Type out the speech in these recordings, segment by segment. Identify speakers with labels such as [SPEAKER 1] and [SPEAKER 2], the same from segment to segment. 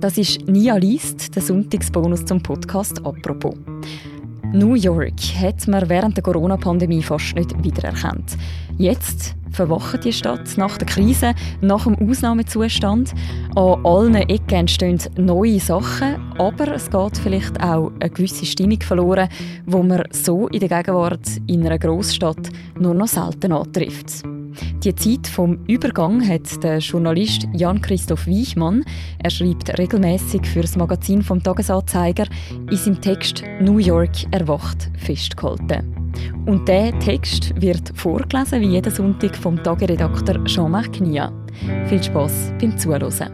[SPEAKER 1] Das ist Nia Liest, der Sonntagsbonus zum Podcast «Apropos». New York hat man während der Corona-Pandemie fast nicht wiedererkannt. Jetzt verwacht die Stadt nach der Krise, nach dem Ausnahmezustand. An allen Ecken entstehen neue Sachen, aber es geht vielleicht auch eine gewisse Stimmung verloren, wo man so in der Gegenwart in einer Großstadt nur noch selten antrifft. Die Zeit vom Übergang hat der Journalist Jan-Christoph Weichmann, er schreibt regelmäßig für das Magazin vom Tagesanzeiger, in seinem Text New York erwacht festgehalten. Und der Text wird vorgelesen wie jeden Sonntag vom Tageredakteur Jean-Marc Knia. Viel Spaß beim Zuhören.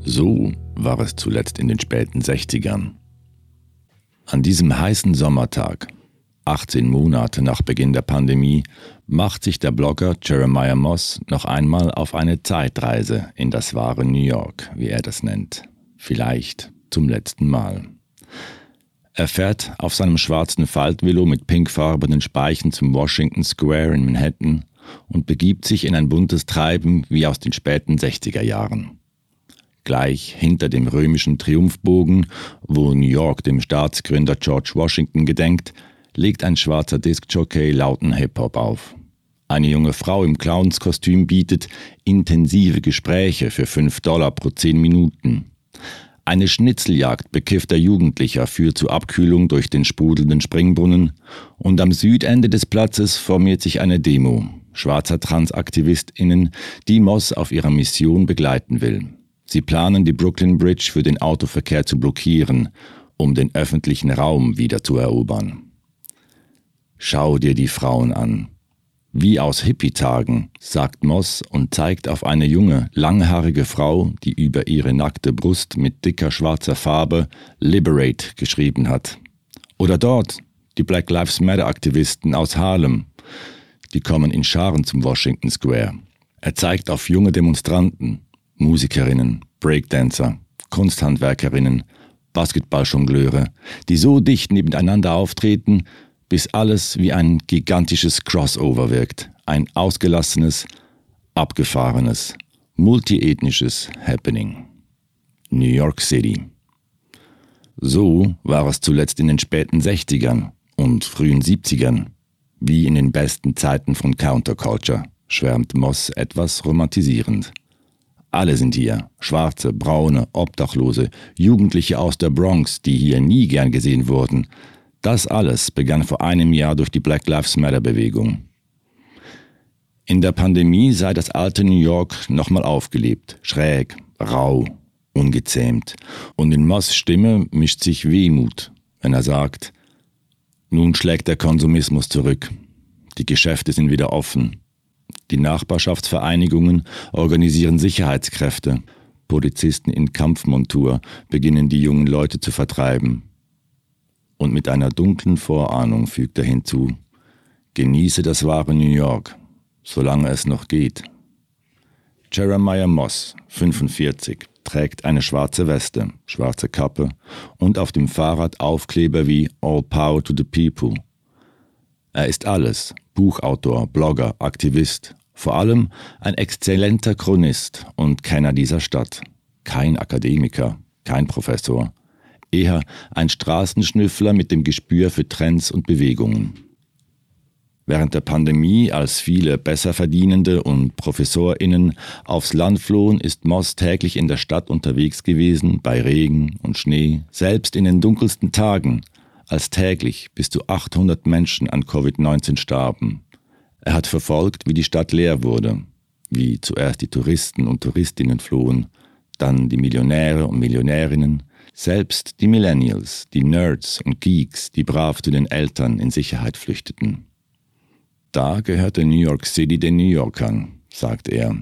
[SPEAKER 2] So war es zuletzt in den späten 60ern. An diesem heißen Sommertag 18 Monate nach Beginn der Pandemie, macht sich der Blogger Jeremiah Moss noch einmal auf eine Zeitreise in das wahre New York, wie er das nennt. Vielleicht zum letzten Mal. Er fährt auf seinem schwarzen Faltvillo mit pinkfarbenen Speichen zum Washington Square in Manhattan und begibt sich in ein buntes Treiben wie aus den späten 60er Jahren. Gleich hinter dem römischen Triumphbogen, wo New York dem Staatsgründer George Washington gedenkt, legt ein schwarzer Diskjockey lauten Hip-Hop auf. Eine junge Frau im Clownskostüm bietet intensive Gespräche für 5 Dollar pro 10 Minuten. Eine Schnitzeljagd bekiffter Jugendlicher führt zur Abkühlung durch den sprudelnden Springbrunnen und am Südende des Platzes formiert sich eine Demo schwarzer TransaktivistInnen, die Moss auf ihrer Mission begleiten will. Sie planen, die Brooklyn Bridge für den Autoverkehr zu blockieren, um den öffentlichen Raum wieder zu erobern. Schau dir die Frauen an. Wie aus Hippie-Tagen, sagt Moss und zeigt auf eine junge, langhaarige Frau, die über ihre nackte Brust mit dicker schwarzer Farbe Liberate geschrieben hat. Oder dort, die Black Lives Matter-Aktivisten aus Harlem. Die kommen in Scharen zum Washington Square. Er zeigt auf junge Demonstranten, Musikerinnen, Breakdancer, Kunsthandwerkerinnen, Basketballjongleure, die so dicht nebeneinander auftreten, bis alles wie ein gigantisches Crossover wirkt, ein ausgelassenes, abgefahrenes, multiethnisches Happening. New York City. So war es zuletzt in den späten 60ern und frühen 70ern, wie in den besten Zeiten von Counterculture, schwärmt Moss etwas romantisierend. Alle sind hier, schwarze, braune, Obdachlose, Jugendliche aus der Bronx, die hier nie gern gesehen wurden, das alles begann vor einem Jahr durch die Black Lives Matter Bewegung. In der Pandemie sei das alte New York nochmal aufgelebt, schräg, rau, ungezähmt. Und in Moss Stimme mischt sich Wehmut, wenn er sagt, nun schlägt der Konsumismus zurück. Die Geschäfte sind wieder offen. Die Nachbarschaftsvereinigungen organisieren Sicherheitskräfte. Polizisten in Kampfmontur beginnen die jungen Leute zu vertreiben und mit einer dunklen Vorahnung fügt er hinzu, genieße das wahre New York, solange es noch geht. Jeremiah Moss, 45, trägt eine schwarze Weste, schwarze Kappe und auf dem Fahrrad Aufkleber wie All Power to the People. Er ist alles, Buchautor, Blogger, Aktivist, vor allem ein exzellenter Chronist und Kenner dieser Stadt. Kein Akademiker, kein Professor, eher ein Straßenschnüffler mit dem Gespür für Trends und Bewegungen. Während der Pandemie, als viele Besserverdienende und ProfessorInnen aufs Land flohen, ist Moss täglich in der Stadt unterwegs gewesen, bei Regen und Schnee, selbst in den dunkelsten Tagen, als täglich bis zu 800 Menschen an Covid-19 starben. Er hat verfolgt, wie die Stadt leer wurde, wie zuerst die Touristen und Touristinnen flohen, dann die Millionäre und Millionärinnen, selbst die Millennials, die Nerds und Geeks, die brav zu den Eltern in Sicherheit flüchteten. Da gehörte New York City den New Yorkern, sagt er.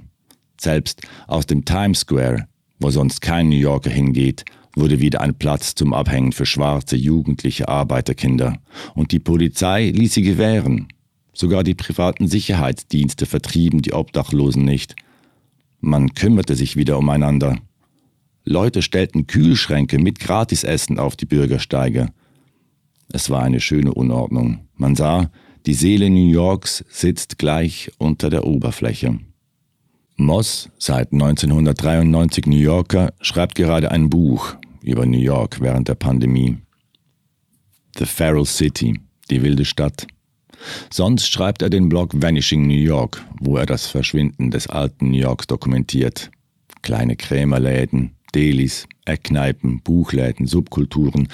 [SPEAKER 2] Selbst aus dem Times Square, wo sonst kein New Yorker hingeht, wurde wieder ein Platz zum Abhängen für schwarze jugendliche Arbeiterkinder, und die Polizei ließ sie gewähren. Sogar die privaten Sicherheitsdienste vertrieben die Obdachlosen nicht. Man kümmerte sich wieder umeinander. Leute stellten Kühlschränke mit Gratisessen auf die Bürgersteige. Es war eine schöne Unordnung. Man sah, die Seele New Yorks sitzt gleich unter der Oberfläche. Moss, seit 1993 New Yorker, schreibt gerade ein Buch über New York während der Pandemie. The Feral City, die wilde Stadt. Sonst schreibt er den Blog Vanishing New York, wo er das Verschwinden des alten New Yorks dokumentiert. Kleine Krämerläden, Delis, Eckkneipen, Buchläden, Subkulturen,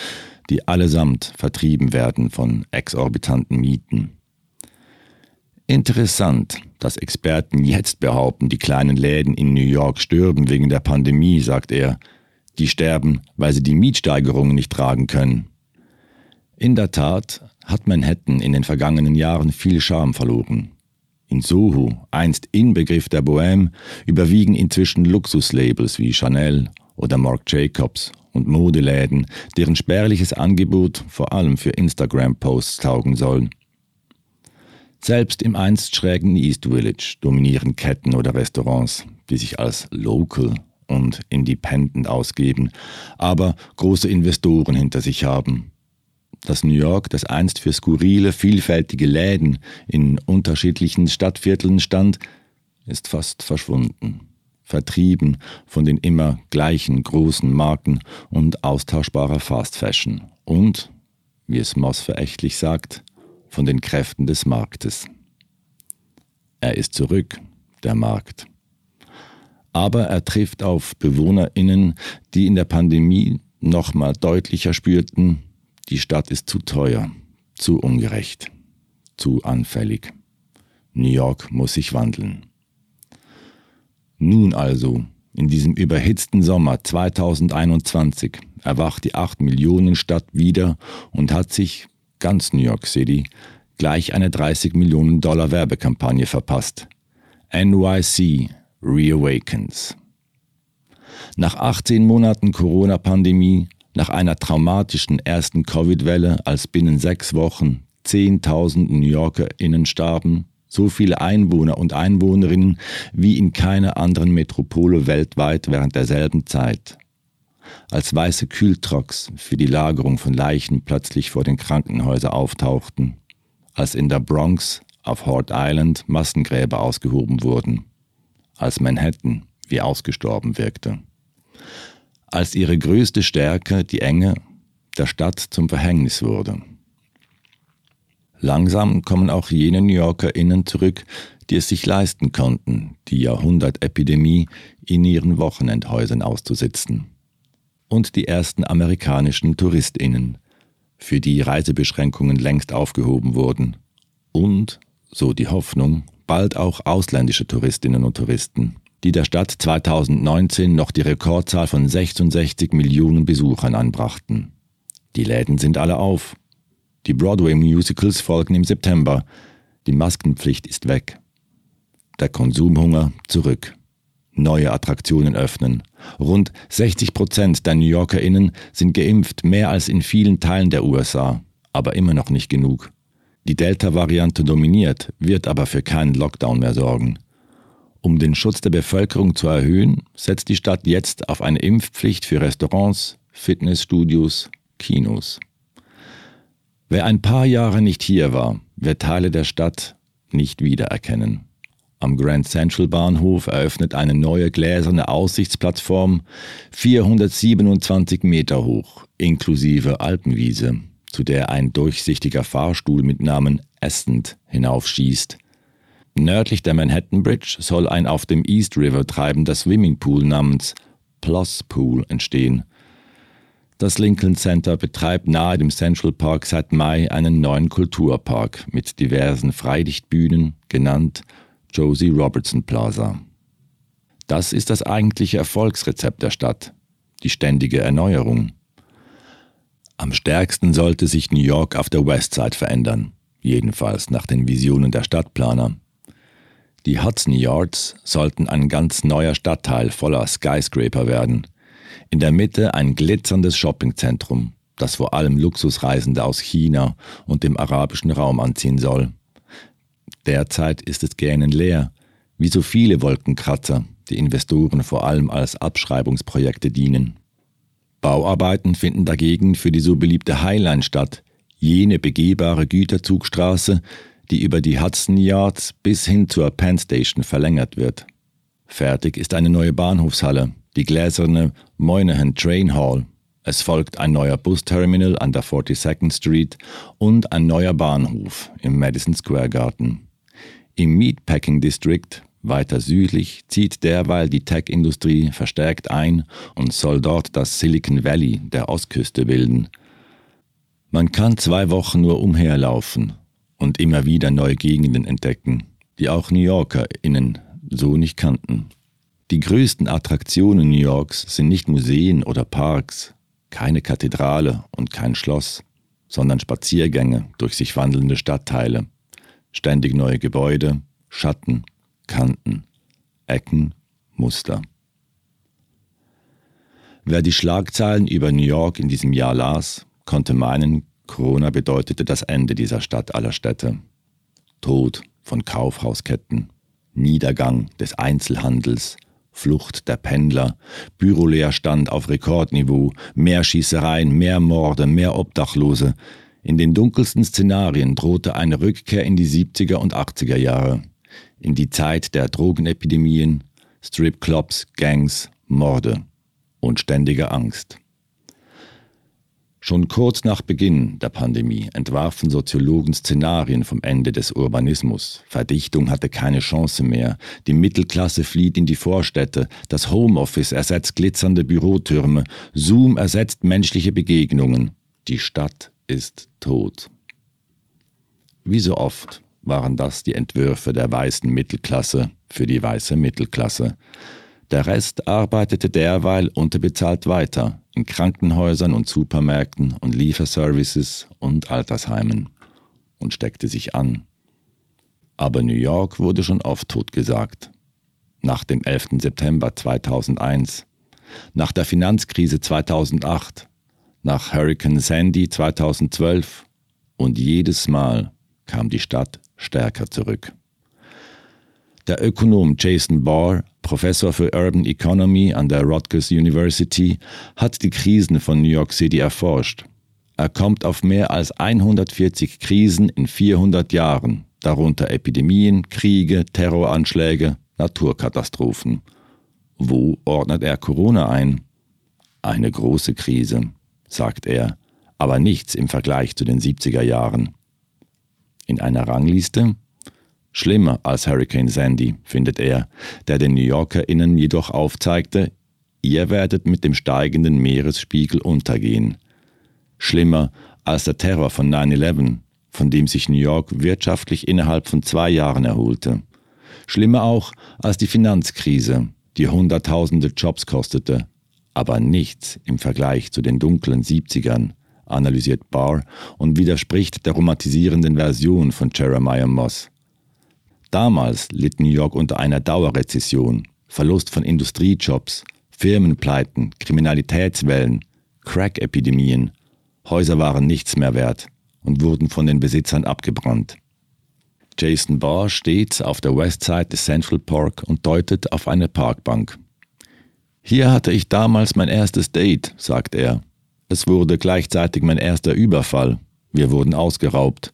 [SPEAKER 2] die allesamt vertrieben werden von exorbitanten Mieten. Interessant, dass Experten jetzt behaupten, die kleinen Läden in New York stürben wegen der Pandemie, sagt er. Die sterben, weil sie die Mietsteigerungen nicht tragen können. In der Tat hat Manhattan in den vergangenen Jahren viel Charme verloren. In Soho, einst Inbegriff der Bohème, überwiegen inzwischen Luxuslabels wie Chanel oder Marc Jacobs und Modeläden, deren spärliches Angebot vor allem für Instagram-Posts taugen soll. Selbst im einst schrägen East Village dominieren Ketten oder Restaurants, die sich als local und independent ausgeben, aber große Investoren hinter sich haben. Das New York, das einst für skurrile, vielfältige Läden in unterschiedlichen Stadtvierteln stand, ist fast verschwunden, vertrieben von den immer gleichen großen Marken und austauschbarer Fast Fashion und, wie es Moss verächtlich sagt, von den Kräften des Marktes. Er ist zurück, der Markt. Aber er trifft auf Bewohnerinnen, die in der Pandemie nochmal deutlicher spürten, die Stadt ist zu teuer, zu ungerecht, zu anfällig. New York muss sich wandeln. Nun also, in diesem überhitzten Sommer 2021, erwacht die 8 Millionen Stadt wieder und hat sich ganz New York City, gleich eine 30 Millionen Dollar Werbekampagne verpasst. NYC Reawakens. Nach 18 Monaten Corona-Pandemie, nach einer traumatischen ersten Covid-Welle, als binnen sechs Wochen 10.000 New YorkerInnen starben, so viele Einwohner und Einwohnerinnen wie in keiner anderen Metropole weltweit während derselben Zeit als weiße Kühltrucks für die Lagerung von Leichen plötzlich vor den Krankenhäusern auftauchten, als in der Bronx auf Hort Island Massengräber ausgehoben wurden, als Manhattan wie ausgestorben wirkte, als ihre größte Stärke die Enge der Stadt zum Verhängnis wurde. Langsam kommen auch jene New YorkerInnen zurück, die es sich leisten konnten, die Jahrhundertepidemie in ihren Wochenendhäusern auszusitzen und die ersten amerikanischen Touristinnen, für die Reisebeschränkungen längst aufgehoben wurden, und, so die Hoffnung, bald auch ausländische Touristinnen und Touristen, die der Stadt 2019 noch die Rekordzahl von 66 Millionen Besuchern anbrachten. Die Läden sind alle auf. Die Broadway-Musicals folgen im September. Die Maskenpflicht ist weg. Der Konsumhunger zurück neue Attraktionen öffnen. Rund 60 Prozent der New YorkerInnen sind geimpft, mehr als in vielen Teilen der USA, aber immer noch nicht genug. Die Delta-Variante dominiert, wird aber für keinen Lockdown mehr sorgen. Um den Schutz der Bevölkerung zu erhöhen, setzt die Stadt jetzt auf eine Impfpflicht für Restaurants, Fitnessstudios, Kinos. Wer ein paar Jahre nicht hier war, wird Teile der Stadt nicht wiedererkennen. Am Grand Central Bahnhof eröffnet eine neue gläserne Aussichtsplattform, 427 Meter hoch, inklusive Alpenwiese, zu der ein durchsichtiger Fahrstuhl mit Namen Ascent hinaufschießt. Nördlich der Manhattan Bridge soll ein auf dem East River treibender Swimmingpool namens Plus Pool entstehen. Das Lincoln Center betreibt nahe dem Central Park seit Mai einen neuen Kulturpark mit diversen Freilichtbühnen, genannt Josie Robertson Plaza. Das ist das eigentliche Erfolgsrezept der Stadt, die ständige Erneuerung. Am stärksten sollte sich New York auf der Westside verändern, jedenfalls nach den Visionen der Stadtplaner. Die Hudson Yards sollten ein ganz neuer Stadtteil voller Skyscraper werden. In der Mitte ein glitzerndes Shoppingzentrum, das vor allem Luxusreisende aus China und dem arabischen Raum anziehen soll. Derzeit ist es gähnend leer, wie so viele Wolkenkratzer, die Investoren vor allem als Abschreibungsprojekte dienen. Bauarbeiten finden dagegen für die so beliebte Highline statt, jene begehbare Güterzugstraße, die über die Hudson Yards bis hin zur Penn Station verlängert wird. Fertig ist eine neue Bahnhofshalle, die gläserne Moynihan Train Hall. Es folgt ein neuer Busterminal an der 42nd Street und ein neuer Bahnhof im Madison Square Garden. Im Meatpacking District weiter südlich zieht derweil die Tech-Industrie verstärkt ein und soll dort das Silicon Valley der Ostküste bilden. Man kann zwei Wochen nur umherlaufen und immer wieder neue Gegenden entdecken, die auch New YorkerInnen so nicht kannten. Die größten Attraktionen New Yorks sind nicht Museen oder Parks, keine Kathedrale und kein Schloss, sondern Spaziergänge durch sich wandelnde Stadtteile, ständig neue Gebäude, Schatten, Kanten, Ecken, Muster. Wer die Schlagzeilen über New York in diesem Jahr las, konnte meinen, Corona bedeutete das Ende dieser Stadt aller Städte. Tod von Kaufhausketten, Niedergang des Einzelhandels, Flucht der Pendler, Büroleerstand auf Rekordniveau, mehr Schießereien, mehr Morde, mehr Obdachlose. In den dunkelsten Szenarien drohte eine Rückkehr in die 70er und 80er Jahre in die Zeit der Drogenepidemien, Stripclubs, Gangs, Morde und ständiger Angst. Schon kurz nach Beginn der Pandemie entwarfen Soziologen Szenarien vom Ende des Urbanismus. Verdichtung hatte keine Chance mehr. Die Mittelklasse flieht in die Vorstädte. Das Homeoffice ersetzt glitzernde Bürotürme. Zoom ersetzt menschliche Begegnungen. Die Stadt ist tot. Wie so oft waren das die Entwürfe der weißen Mittelklasse für die weiße Mittelklasse. Der Rest arbeitete derweil unterbezahlt weiter in Krankenhäusern und Supermärkten und Lieferservices und Altersheimen und steckte sich an. Aber New York wurde schon oft totgesagt. Nach dem 11. September 2001, nach der Finanzkrise 2008, nach Hurricane Sandy 2012 und jedes Mal kam die Stadt stärker zurück. Der Ökonom Jason Barr, Professor für Urban Economy an der Rutgers University, hat die Krisen von New York City erforscht. Er kommt auf mehr als 140 Krisen in 400 Jahren, darunter Epidemien, Kriege, Terroranschläge, Naturkatastrophen. Wo ordnet er Corona ein? Eine große Krise, sagt er, aber nichts im Vergleich zu den 70er Jahren in einer Rangliste? Schlimmer als Hurricane Sandy, findet er, der den New YorkerInnen jedoch aufzeigte, ihr werdet mit dem steigenden Meeresspiegel untergehen. Schlimmer als der Terror von 9-11, von dem sich New York wirtschaftlich innerhalb von zwei Jahren erholte. Schlimmer auch als die Finanzkrise, die Hunderttausende Jobs kostete, aber nichts im Vergleich zu den dunklen 70ern, analysiert Barr und widerspricht der romantisierenden Version von Jeremiah Moss. Damals litt New York unter einer Dauerrezession, Verlust von Industriejobs, Firmenpleiten, Kriminalitätswellen, Crack-Epidemien. Häuser waren nichts mehr wert und wurden von den Besitzern abgebrannt. Jason Barr steht auf der Westside des Central Park und deutet auf eine Parkbank. Hier hatte ich damals mein erstes Date, sagt er. Es wurde gleichzeitig mein erster Überfall. Wir wurden ausgeraubt.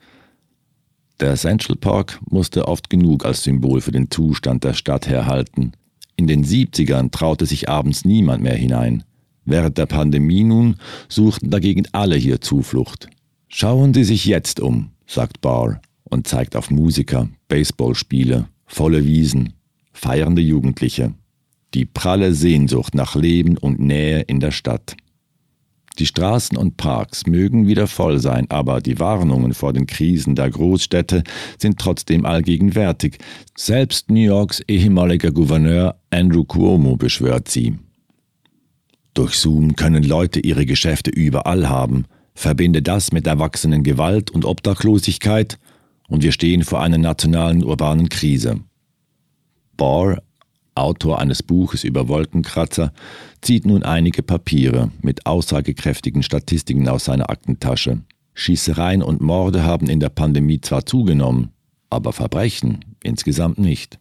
[SPEAKER 2] Der Central Park musste oft genug als Symbol für den Zustand der Stadt herhalten. In den 70ern traute sich abends niemand mehr hinein. Während der Pandemie nun suchten dagegen alle hier Zuflucht. Schauen Sie sich jetzt um, sagt Barr und zeigt auf Musiker, Baseballspiele, volle Wiesen, feiernde Jugendliche. Die pralle Sehnsucht nach Leben und Nähe in der Stadt. Die Straßen und Parks mögen wieder voll sein, aber die Warnungen vor den Krisen der Großstädte sind trotzdem allgegenwärtig. Selbst New Yorks ehemaliger Gouverneur Andrew Cuomo beschwört sie. Durch Zoom können Leute ihre Geschäfte überall haben. Verbinde das mit erwachsenen Gewalt und Obdachlosigkeit und wir stehen vor einer nationalen urbanen Krise. Barr Autor eines Buches über Wolkenkratzer, zieht nun einige Papiere mit aussagekräftigen Statistiken aus seiner Aktentasche. Schießereien und Morde haben in der Pandemie zwar zugenommen, aber Verbrechen insgesamt nicht.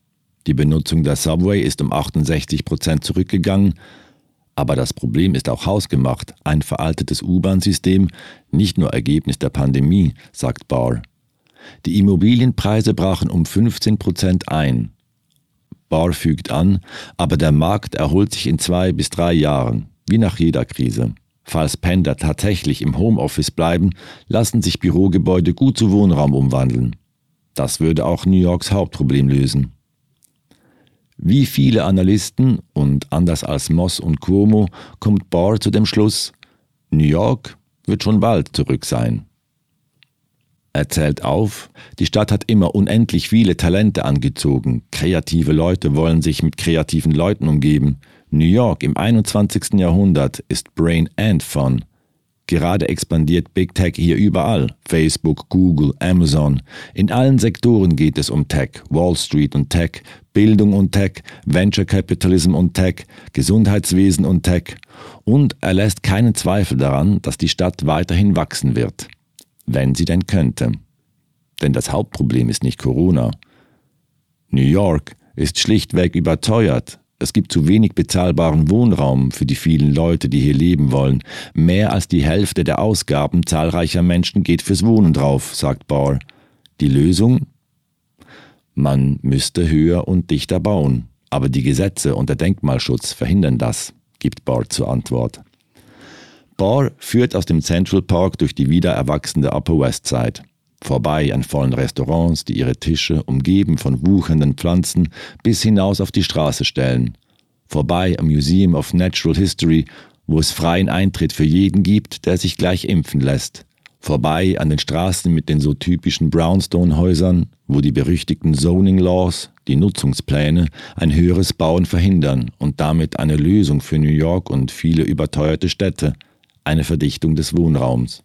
[SPEAKER 2] Die Benutzung der Subway ist um 68 Prozent zurückgegangen, aber das Problem ist auch hausgemacht, ein veraltetes U-Bahn-System, nicht nur Ergebnis der Pandemie, sagt Barr. Die Immobilienpreise brachen um 15 Prozent ein Barr fügt an, aber der Markt erholt sich in zwei bis drei Jahren, wie nach jeder Krise. Falls Pendler tatsächlich im Homeoffice bleiben, lassen sich Bürogebäude gut zu Wohnraum umwandeln. Das würde auch New Yorks Hauptproblem lösen. Wie viele Analysten und anders als Moss und Cuomo kommt Barr zu dem Schluss, New York wird schon bald zurück sein. Er zählt auf, die Stadt hat immer unendlich viele Talente angezogen, kreative Leute wollen sich mit kreativen Leuten umgeben. New York im 21. Jahrhundert ist Brain and Fun. Gerade expandiert Big Tech hier überall. Facebook, Google, Amazon. In allen Sektoren geht es um Tech. Wall Street und Tech, Bildung und Tech, Venture Capitalism und Tech, Gesundheitswesen und Tech. Und er lässt keinen Zweifel daran, dass die Stadt weiterhin wachsen wird wenn sie denn könnte. Denn das Hauptproblem ist nicht Corona. New York ist schlichtweg überteuert. Es gibt zu wenig bezahlbaren Wohnraum für die vielen Leute, die hier leben wollen. Mehr als die Hälfte der Ausgaben zahlreicher Menschen geht fürs Wohnen drauf, sagt Barr. Die Lösung? Man müsste höher und dichter bauen. Aber die Gesetze und der Denkmalschutz verhindern das, gibt Barr zur Antwort. Barr führt aus dem Central Park durch die wieder erwachsene Upper West Side. Vorbei an vollen Restaurants, die ihre Tische, umgeben von wuchernden Pflanzen, bis hinaus auf die Straße stellen. Vorbei am Museum of Natural History, wo es freien Eintritt für jeden gibt, der sich gleich impfen lässt. Vorbei an den Straßen mit den so typischen Brownstone-Häusern, wo die berüchtigten Zoning Laws, die Nutzungspläne, ein höheres Bauen verhindern und damit eine Lösung für New York und viele überteuerte Städte – eine Verdichtung des Wohnraums.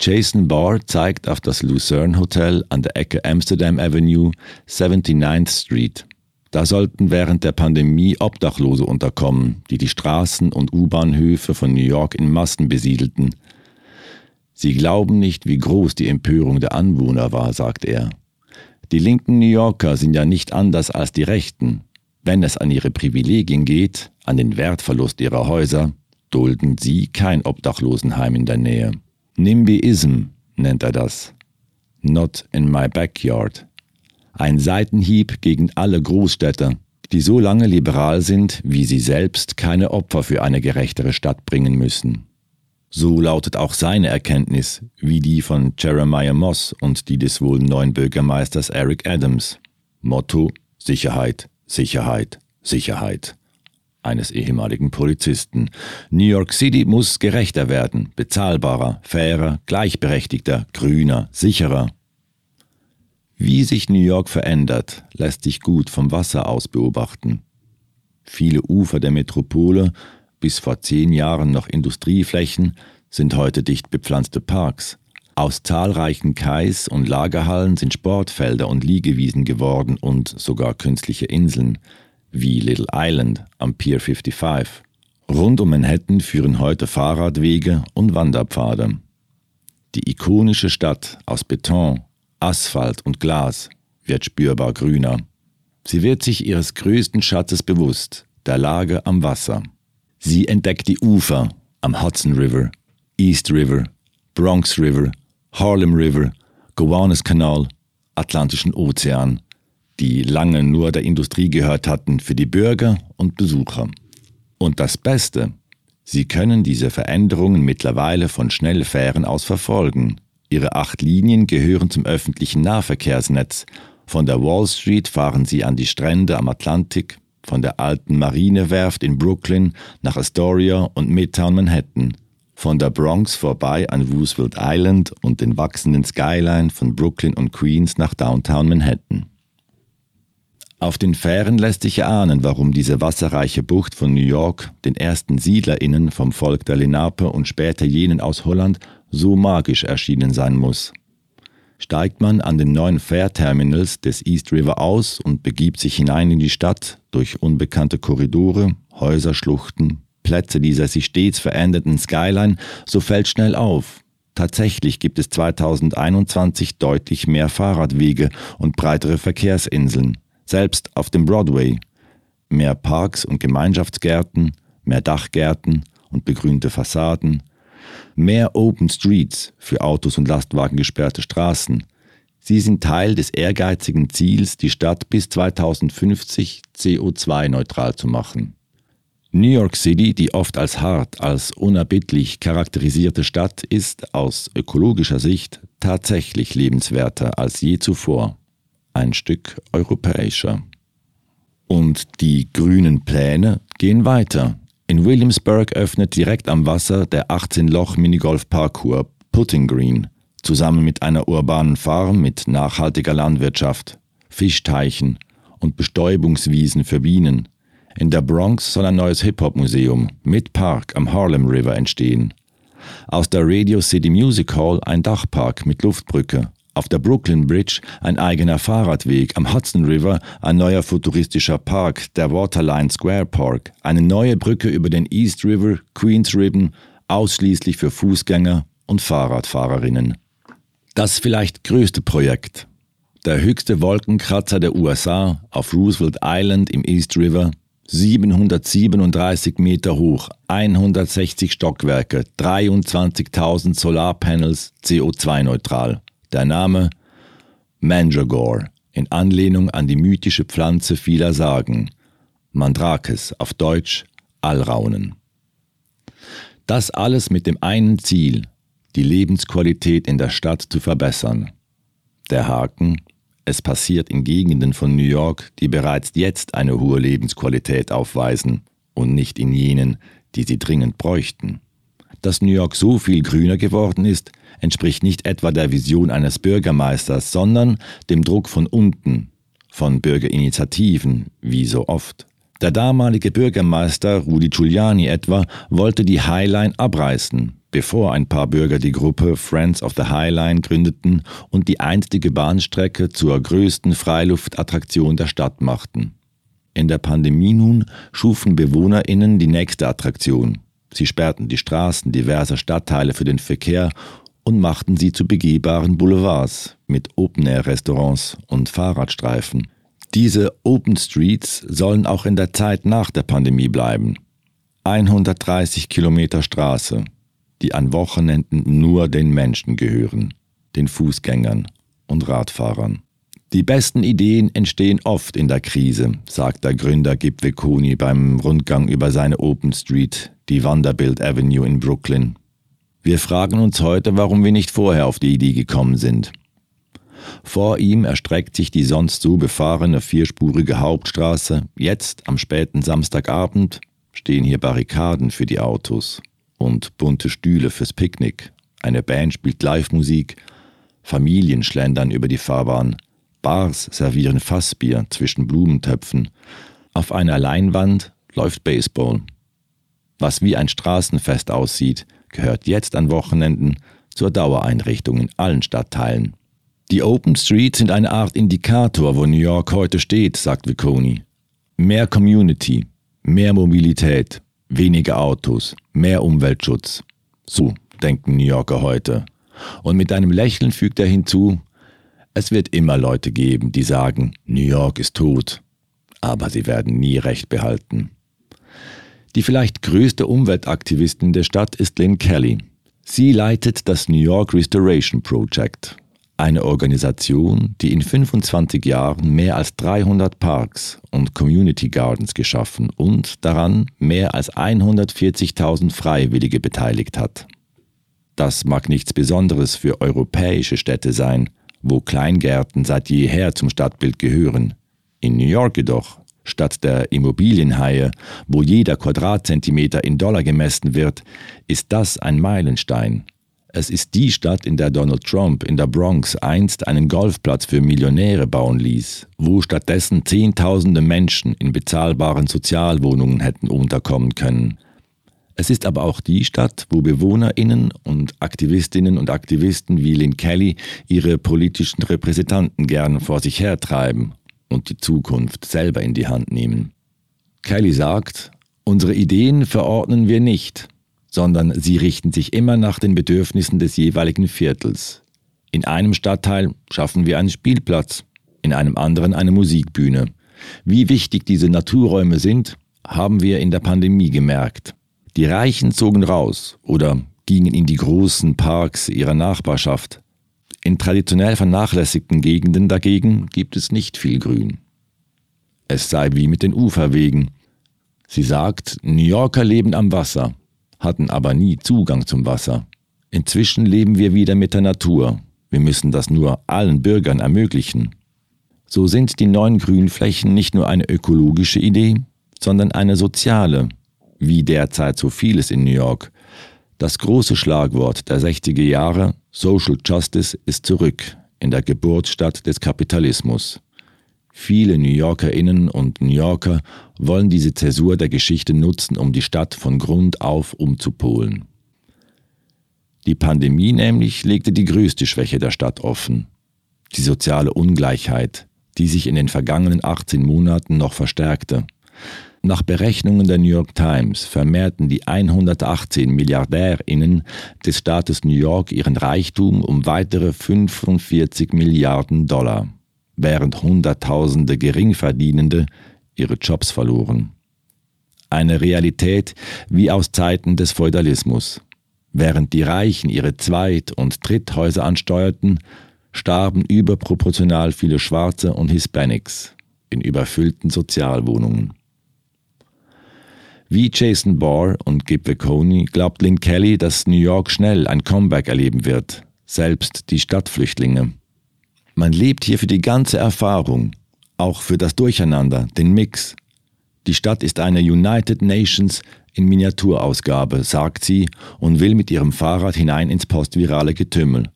[SPEAKER 2] Jason Barr zeigt auf das Lucerne Hotel an der Ecke Amsterdam Avenue, 79th Street. Da sollten während der Pandemie Obdachlose unterkommen, die die Straßen und U-Bahnhöfe von New York in Massen besiedelten. Sie glauben nicht, wie groß die Empörung der Anwohner war, sagt er. Die linken New Yorker sind ja nicht anders als die Rechten. Wenn es an ihre Privilegien geht, an den Wertverlust ihrer Häuser, dulden sie kein Obdachlosenheim in der Nähe. NIMBYism nennt er das. Not in my backyard. Ein Seitenhieb gegen alle Großstädter, die so lange liberal sind, wie sie selbst keine Opfer für eine gerechtere Stadt bringen müssen. So lautet auch seine Erkenntnis, wie die von Jeremiah Moss und die des wohl neuen Bürgermeisters Eric Adams. Motto Sicherheit, Sicherheit, Sicherheit eines ehemaligen Polizisten. New York City muss gerechter werden, bezahlbarer, fairer, gleichberechtigter, grüner, sicherer. Wie sich New York verändert, lässt sich gut vom Wasser aus beobachten. Viele Ufer der Metropole, bis vor zehn Jahren noch Industrieflächen, sind heute dicht bepflanzte Parks. Aus zahlreichen Kais und Lagerhallen sind Sportfelder und Liegewiesen geworden und sogar künstliche Inseln wie Little Island am Pier 55. Rund um Manhattan führen heute Fahrradwege und Wanderpfade. Die ikonische Stadt aus Beton, Asphalt und Glas wird spürbar grüner. Sie wird sich ihres größten Schatzes bewusst, der Lage am Wasser. Sie entdeckt die Ufer am Hudson River, East River, Bronx River, Harlem River, Gowanus Kanal, Atlantischen Ozean die lange nur der Industrie gehört hatten, für die Bürger und Besucher. Und das Beste, sie können diese Veränderungen mittlerweile von Schnellfähren aus verfolgen. Ihre acht Linien gehören zum öffentlichen Nahverkehrsnetz. Von der Wall Street fahren sie an die Strände am Atlantik, von der alten Marinewerft in Brooklyn nach Astoria und Midtown Manhattan, von der Bronx vorbei an Roosevelt Island und den wachsenden Skyline von Brooklyn und Queens nach Downtown Manhattan. Auf den Fähren lässt sich erahnen, warum diese wasserreiche Bucht von New York den ersten SiedlerInnen vom Volk der Lenape und später jenen aus Holland so magisch erschienen sein muss. Steigt man an den neuen Fährterminals des East River aus und begibt sich hinein in die Stadt durch unbekannte Korridore, Häuserschluchten, Plätze dieser sich stets verändernden Skyline, so fällt schnell auf. Tatsächlich gibt es 2021 deutlich mehr Fahrradwege und breitere Verkehrsinseln selbst auf dem Broadway. Mehr Parks und Gemeinschaftsgärten, mehr Dachgärten und begrünte Fassaden, mehr Open Streets für Autos und Lastwagen gesperrte Straßen. Sie sind Teil des ehrgeizigen Ziels, die Stadt bis 2050 CO2-neutral zu machen. New York City, die oft als hart, als unerbittlich charakterisierte Stadt, ist aus ökologischer Sicht tatsächlich lebenswerter als je zuvor. Ein Stück europäischer. Und die grünen Pläne gehen weiter. In Williamsburg öffnet direkt am Wasser der 18-Loch-Minigolf-Parcours Putting Green, zusammen mit einer urbanen Farm mit nachhaltiger Landwirtschaft, Fischteichen und Bestäubungswiesen für Bienen. In der Bronx soll ein neues Hip-Hop-Museum mit Park am Harlem River entstehen. Aus der Radio City Music Hall ein Dachpark mit Luftbrücke. Auf der Brooklyn Bridge ein eigener Fahrradweg, am Hudson River ein neuer futuristischer Park, der Waterline Square Park, eine neue Brücke über den East River, Queens Ribbon, ausschließlich für Fußgänger und Fahrradfahrerinnen. Das vielleicht größte Projekt. Der höchste Wolkenkratzer der USA auf Roosevelt Island im East River 737 Meter hoch, 160 Stockwerke, 23.000 Solarpanels, CO2-neutral. Der Name Mandragore, in Anlehnung an die mythische Pflanze vieler Sagen. Mandrakes, auf Deutsch Allraunen. Das alles mit dem einen Ziel, die Lebensqualität in der Stadt zu verbessern. Der Haken, es passiert in Gegenden von New York, die bereits jetzt eine hohe Lebensqualität aufweisen und nicht in jenen, die sie dringend bräuchten. Dass New York so viel grüner geworden ist, entspricht nicht etwa der Vision eines Bürgermeisters, sondern dem Druck von unten, von Bürgerinitiativen, wie so oft. Der damalige Bürgermeister Rudi Giuliani etwa wollte die Highline abreißen, bevor ein paar Bürger die Gruppe Friends of the Highline gründeten und die einstige Bahnstrecke zur größten Freiluftattraktion der Stadt machten. In der Pandemie nun schufen BewohnerInnen die nächste Attraktion. Sie sperrten die Straßen diverser Stadtteile für den Verkehr und machten sie zu begehbaren Boulevards mit Open-Air-Restaurants und Fahrradstreifen. Diese Open Streets sollen auch in der Zeit nach der Pandemie bleiben. 130 Kilometer Straße, die an Wochenenden nur den Menschen gehören, den Fußgängern und Radfahrern. Die besten Ideen entstehen oft in der Krise, sagt der Gründer Gib Vekoni beim Rundgang über seine Open Street, die Vanderbilt Avenue in Brooklyn. Wir fragen uns heute, warum wir nicht vorher auf die Idee gekommen sind. Vor ihm erstreckt sich die sonst so befahrene vierspurige Hauptstraße. Jetzt, am späten Samstagabend, stehen hier Barrikaden für die Autos und bunte Stühle fürs Picknick. Eine Band spielt Live-Musik, Familien schlendern über die Fahrbahn, Bars servieren Fassbier zwischen Blumentöpfen. Auf einer Leinwand läuft Baseball. Was wie ein Straßenfest aussieht, gehört jetzt an Wochenenden zur Dauereinrichtung in allen Stadtteilen. Die Open Streets sind eine Art Indikator, wo New York heute steht, sagt Vicconi. Mehr Community, mehr Mobilität, weniger Autos, mehr Umweltschutz. So denken New Yorker heute. Und mit einem Lächeln fügt er hinzu, es wird immer Leute geben, die sagen, New York ist tot, aber sie werden nie recht behalten. Die vielleicht größte Umweltaktivistin der Stadt ist Lynn Kelly. Sie leitet das New York Restoration Project, eine Organisation, die in 25 Jahren mehr als 300 Parks und Community Gardens geschaffen und daran mehr als 140.000 Freiwillige beteiligt hat. Das mag nichts Besonderes für europäische Städte sein, wo Kleingärten seit jeher zum Stadtbild gehören. In New York jedoch, statt der Immobilienhaie, wo jeder Quadratzentimeter in Dollar gemessen wird, ist das ein Meilenstein, es ist die Stadt, in der Donald Trump in der Bronx einst einen Golfplatz für Millionäre bauen ließ, wo stattdessen Zehntausende Menschen in bezahlbaren Sozialwohnungen hätten unterkommen können. Es ist aber auch die Stadt, wo Bewohnerinnen und Aktivistinnen und Aktivisten wie Lynn Kelly ihre politischen Repräsentanten gern vor sich hertreiben und die Zukunft selber in die Hand nehmen. Kelly sagt, unsere Ideen verordnen wir nicht, sondern sie richten sich immer nach den Bedürfnissen des jeweiligen Viertels. In einem Stadtteil schaffen wir einen Spielplatz, in einem anderen eine Musikbühne. Wie wichtig diese Naturräume sind, haben wir in der Pandemie gemerkt. Die Reichen zogen raus oder gingen in die großen Parks ihrer Nachbarschaft. In traditionell vernachlässigten Gegenden dagegen gibt es nicht viel Grün. Es sei wie mit den Uferwegen. Sie sagt, New Yorker leben am Wasser, hatten aber nie Zugang zum Wasser. Inzwischen leben wir wieder mit der Natur. Wir müssen das nur allen Bürgern ermöglichen. So sind die neuen Grünflächen nicht nur eine ökologische Idee, sondern eine soziale, wie derzeit so vieles in New York, das große Schlagwort der 60er Jahre, Social Justice, ist zurück in der Geburtsstadt des Kapitalismus. Viele New Yorkerinnen und New Yorker wollen diese Zäsur der Geschichte nutzen, um die Stadt von Grund auf umzupolen. Die Pandemie nämlich legte die größte Schwäche der Stadt offen. Die soziale Ungleichheit, die sich in den vergangenen 18 Monaten noch verstärkte. Nach Berechnungen der New York Times vermehrten die 118 Milliardärinnen des Staates New York ihren Reichtum um weitere 45 Milliarden Dollar, während Hunderttausende Geringverdienende ihre Jobs verloren. Eine Realität wie aus Zeiten des Feudalismus. Während die Reichen ihre Zweit- und Dritthäuser ansteuerten, starben überproportional viele Schwarze und Hispanics in überfüllten Sozialwohnungen. Wie Jason Barr und Gib Veconi glaubt Lynn Kelly, dass New York schnell ein Comeback erleben wird, selbst die Stadtflüchtlinge. Man lebt hier für die ganze Erfahrung, auch für das Durcheinander, den Mix. Die Stadt ist eine United Nations in Miniaturausgabe, sagt sie und will mit ihrem Fahrrad hinein ins postvirale Getümmel.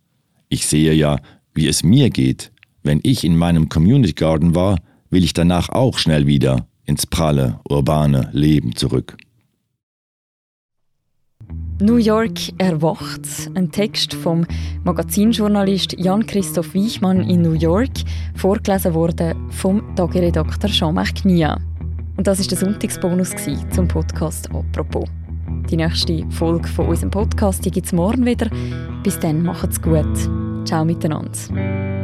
[SPEAKER 2] Ich sehe ja, wie es mir geht. Wenn ich in meinem Community Garden war, will ich danach auch schnell wieder ins pralle, urbane Leben zurück.
[SPEAKER 1] New York erwacht. Ein Text vom Magazinjournalist Jan-Christoph Weichmann in New York, vorgelesen wurde vom Tagiredakteur Jean-Marc Nia. Und das ist der Sonntagsbonus zum Podcast «Apropos». Die nächste Folge von unserem Podcast gibt es morgen wieder. Bis dann, macht's gut. Ciao miteinander.